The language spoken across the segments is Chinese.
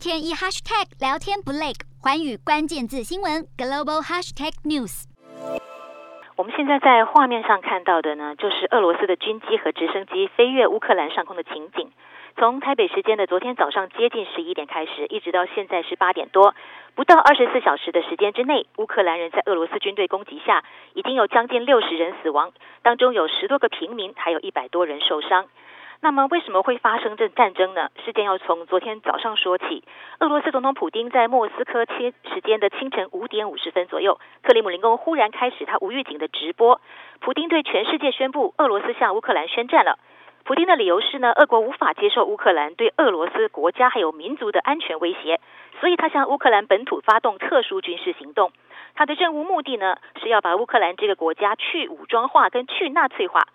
天一 hashtag 聊天不累，环宇关键字新闻 global hashtag news。我们现在在画面上看到的呢，就是俄罗斯的军机和直升机飞越乌克兰上空的情景。从台北时间的昨天早上接近十一点开始，一直到现在是八点多，不到二十四小时的时间之内，乌克兰人在俄罗斯军队攻击下，已经有将近六十人死亡，当中有十多个平民，还有一百多人受伤。那么为什么会发生这战争呢？事件要从昨天早上说起。俄罗斯总统普丁在莫斯科切时间的清晨五点五十分左右，克里姆林宫忽然开始他无预警的直播。普丁对全世界宣布，俄罗斯向乌克兰宣战了。普丁的理由是呢，俄国无法接受乌克兰对俄罗斯国家还有民族的安全威胁，所以他向乌克兰本土发动特殊军事行动。他的任务目的呢，是要把乌克兰这个国家去武装化跟去纳粹化。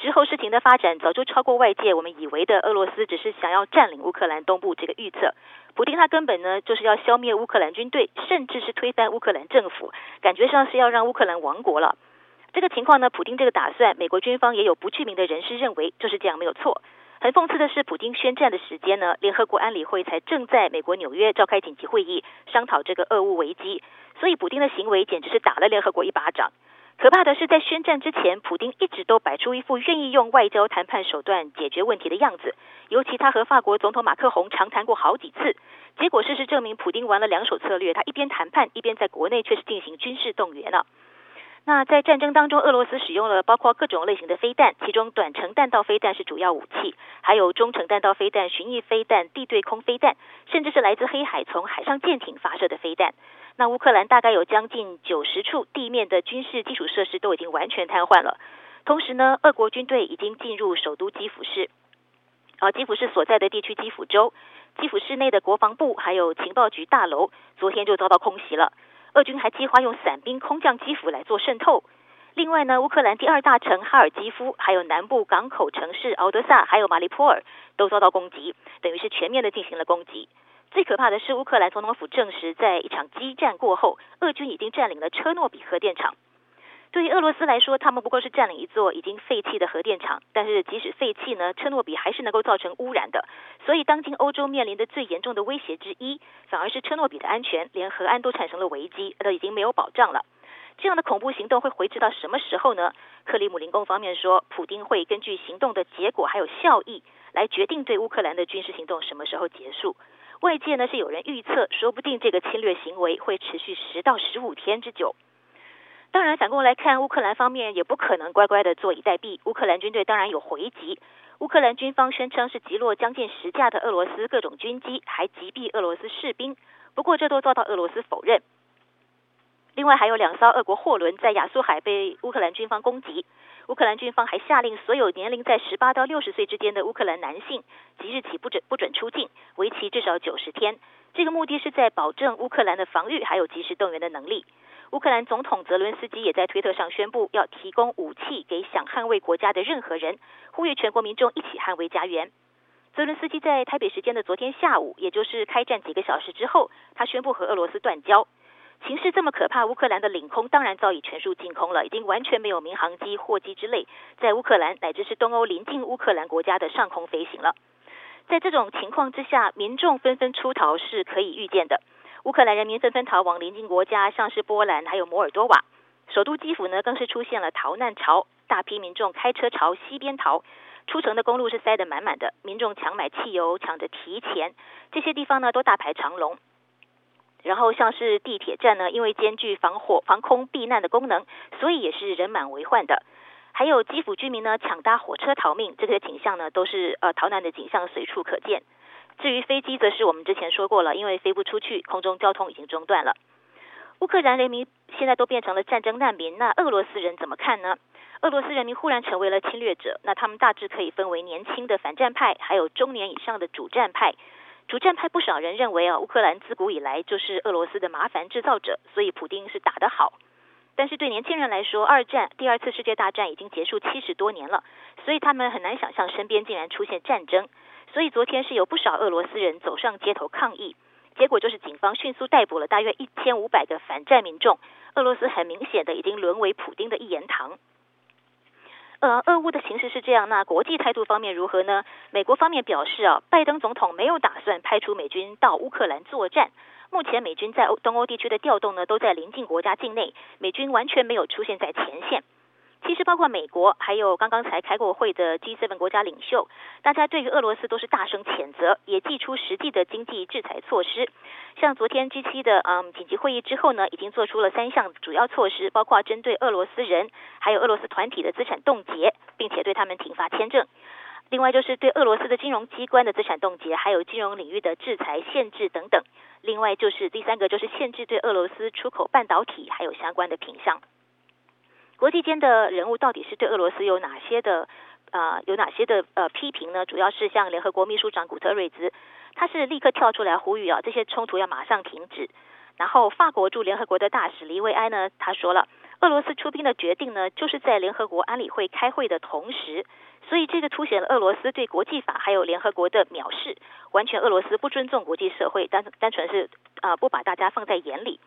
之后事情的发展早就超过外界我们以为的俄罗斯只是想要占领乌克兰东部这个预测。普丁他根本呢就是要消灭乌克兰军队，甚至是推翻乌克兰政府，感觉上是要让乌克兰亡国了。这个情况呢，普丁这个打算，美国军方也有不具名的人士认为就是这样没有错。很讽刺的是，普丁宣战的时间呢，联合国安理会才正在美国纽约召开紧急会议，商讨这个俄乌危机，所以普丁的行为简直是打了联合国一巴掌。可怕的是，在宣战之前，普丁一直都摆出一副愿意用外交谈判手段解决问题的样子。尤其他和法国总统马克宏长谈过好几次，结果事实证明，普丁玩了两手策略。他一边谈判，一边在国内却是进行军事动员了。那在战争当中，俄罗斯使用了包括各种类型的飞弹，其中短程弹道飞弹是主要武器，还有中程弹道飞弹、巡弋飞弹、地对空飞弹，甚至是来自黑海从海上舰艇发射的飞弹。那乌克兰大概有将近九十处地面的军事基础设施都已经完全瘫痪了。同时呢，俄国军队已经进入首都基辅市，啊，基辅市所在的地区基辅州，基辅市内的国防部还有情报局大楼，昨天就遭到空袭了。俄军还计划用伞兵空降基辅来做渗透。另外呢，乌克兰第二大城哈尔基夫，还有南部港口城市敖德萨，还有马里波尔都遭到攻击，等于是全面的进行了攻击。最可怕的是，乌克兰总统府证实，在一场激战过后，俄军已经占领了车诺比核电厂。对于俄罗斯来说，他们不过是占领一座已经废弃的核电厂，但是即使废弃呢，车诺比还是能够造成污染的。所以，当今欧洲面临的最严重的威胁之一，反而是车诺比的安全，连核安都产生了危机，都已经没有保障了。这样的恐怖行动会维持到什么时候呢？克里姆林宫方面说，普丁会根据行动的结果还有效益，来决定对乌克兰的军事行动什么时候结束。外界呢是有人预测，说不定这个侵略行为会持续十到十五天之久。当然，反过来看，乌克兰方面也不可能乖乖的坐以待毙。乌克兰军队当然有回击，乌克兰军方宣称是击落将近十架的俄罗斯各种军机，还击毙俄罗斯士兵。不过这都遭到俄罗斯否认。另外还有两艘俄国货轮在亚速海被乌克兰军方攻击。乌克兰军方还下令所有年龄在十八到六十岁之间的乌克兰男性，即日起不准不准出境，为期至少九十天。这个目的是在保证乌克兰的防御还有及时动员的能力。乌克兰总统泽伦斯基也在推特上宣布要提供武器给想捍卫国家的任何人，呼吁全国民众一起捍卫家园。泽伦斯基在台北时间的昨天下午，也就是开战几个小时之后，他宣布和俄罗斯断交。形势这么可怕，乌克兰的领空当然早已全数进空了，已经完全没有民航机、货机之类在乌克兰乃至是东欧邻近乌克兰国家的上空飞行了。在这种情况之下，民众纷纷出逃是可以预见的。乌克兰人民纷纷逃往邻近国家，像是波兰还有摩尔多瓦。首都基辅呢，更是出现了逃难潮，大批民众开车朝西边逃，出城的公路是塞得满满的，民众抢买汽油，抢着提钱，这些地方呢都大排长龙。然后像是地铁站呢，因为兼具防火、防空避难的功能，所以也是人满为患的。还有基辅居民呢，抢搭火车逃命，这些景象呢，都是呃逃难的景象随处可见。至于飞机，则是我们之前说过了，因为飞不出去，空中交通已经中断了。乌克兰人民现在都变成了战争难民，那俄罗斯人怎么看呢？俄罗斯人民忽然成为了侵略者，那他们大致可以分为年轻的反战派，还有中年以上的主战派。主战派不少人认为啊，乌克兰自古以来就是俄罗斯的麻烦制造者，所以普丁是打得好。但是对年轻人来说，二战第二次世界大战已经结束七十多年了，所以他们很难想象身边竟然出现战争。所以昨天是有不少俄罗斯人走上街头抗议，结果就是警方迅速逮捕了大约一千五百个反战民众。俄罗斯很明显的已经沦为普丁的一言堂。呃，俄乌的形势是这样，那国际态度方面如何呢？美国方面表示啊，拜登总统没有打算派出美军到乌克兰作战。目前美军在东欧地区的调动呢，都在邻近国家境内，美军完全没有出现在前线。其实包括美国，还有刚刚才开过会的 G7 国家领袖，大家对于俄罗斯都是大声谴责，也祭出实际的经济制裁措施。像昨天 G7 的嗯紧急会议之后呢，已经做出了三项主要措施，包括针对俄罗斯人还有俄罗斯团体的资产冻结，并且对他们停发签证。另外就是对俄罗斯的金融机关的资产冻结，还有金融领域的制裁限制等等。另外就是第三个就是限制对俄罗斯出口半导体还有相关的品项。国际间的人物到底是对俄罗斯有哪些的啊、呃、有哪些的呃批评呢？主要是像联合国秘书长古特瑞兹，他是立刻跳出来呼吁啊，这些冲突要马上停止。然后法国驻联合国的大使黎维埃呢，他说了，俄罗斯出兵的决定呢，就是在联合国安理会开会的同时，所以这个凸显了俄罗斯对国际法还有联合国的藐视，完全俄罗斯不尊重国际社会，单单纯是啊、呃、不把大家放在眼里。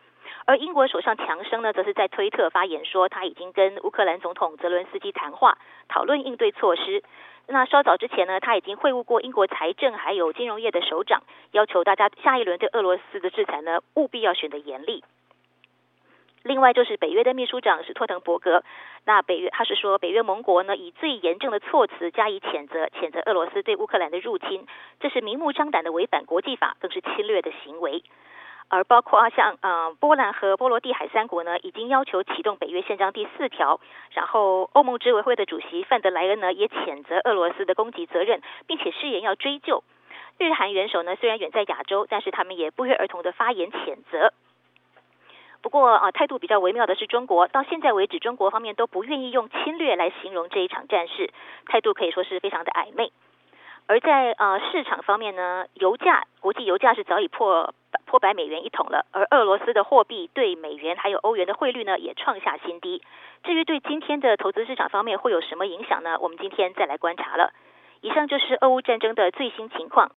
而英国首相强生呢，则是在推特发言说，他已经跟乌克兰总统泽伦斯基谈话，讨论应对措施。那稍早之前呢，他已经会晤过英国财政还有金融业的首长，要求大家下一轮对俄罗斯的制裁呢，务必要选得严厉。另外就是北约的秘书长史托滕伯格，那北约他是说，北约盟国呢，以最严正的措辞加以谴责，谴责俄罗斯对乌克兰的入侵，这是明目张胆的违反国际法，更是侵略的行为。而包括像呃波兰和波罗的海三国呢，已经要求启动北约宪章第四条。然后欧盟执委会的主席范德莱恩呢，也谴责俄罗斯的攻击责任，并且誓言要追究。日韩元首呢，虽然远在亚洲，但是他们也不约而同的发言谴责。不过啊，态度比较微妙的是中国，到现在为止，中国方面都不愿意用侵略来形容这一场战事，态度可以说是非常的暧昧。而在呃市场方面呢，油价国际油价是早已破破百美元一桶了，而俄罗斯的货币对美元还有欧元的汇率呢也创下新低。至于对今天的投资市场方面会有什么影响呢？我们今天再来观察了。以上就是俄乌战争的最新情况，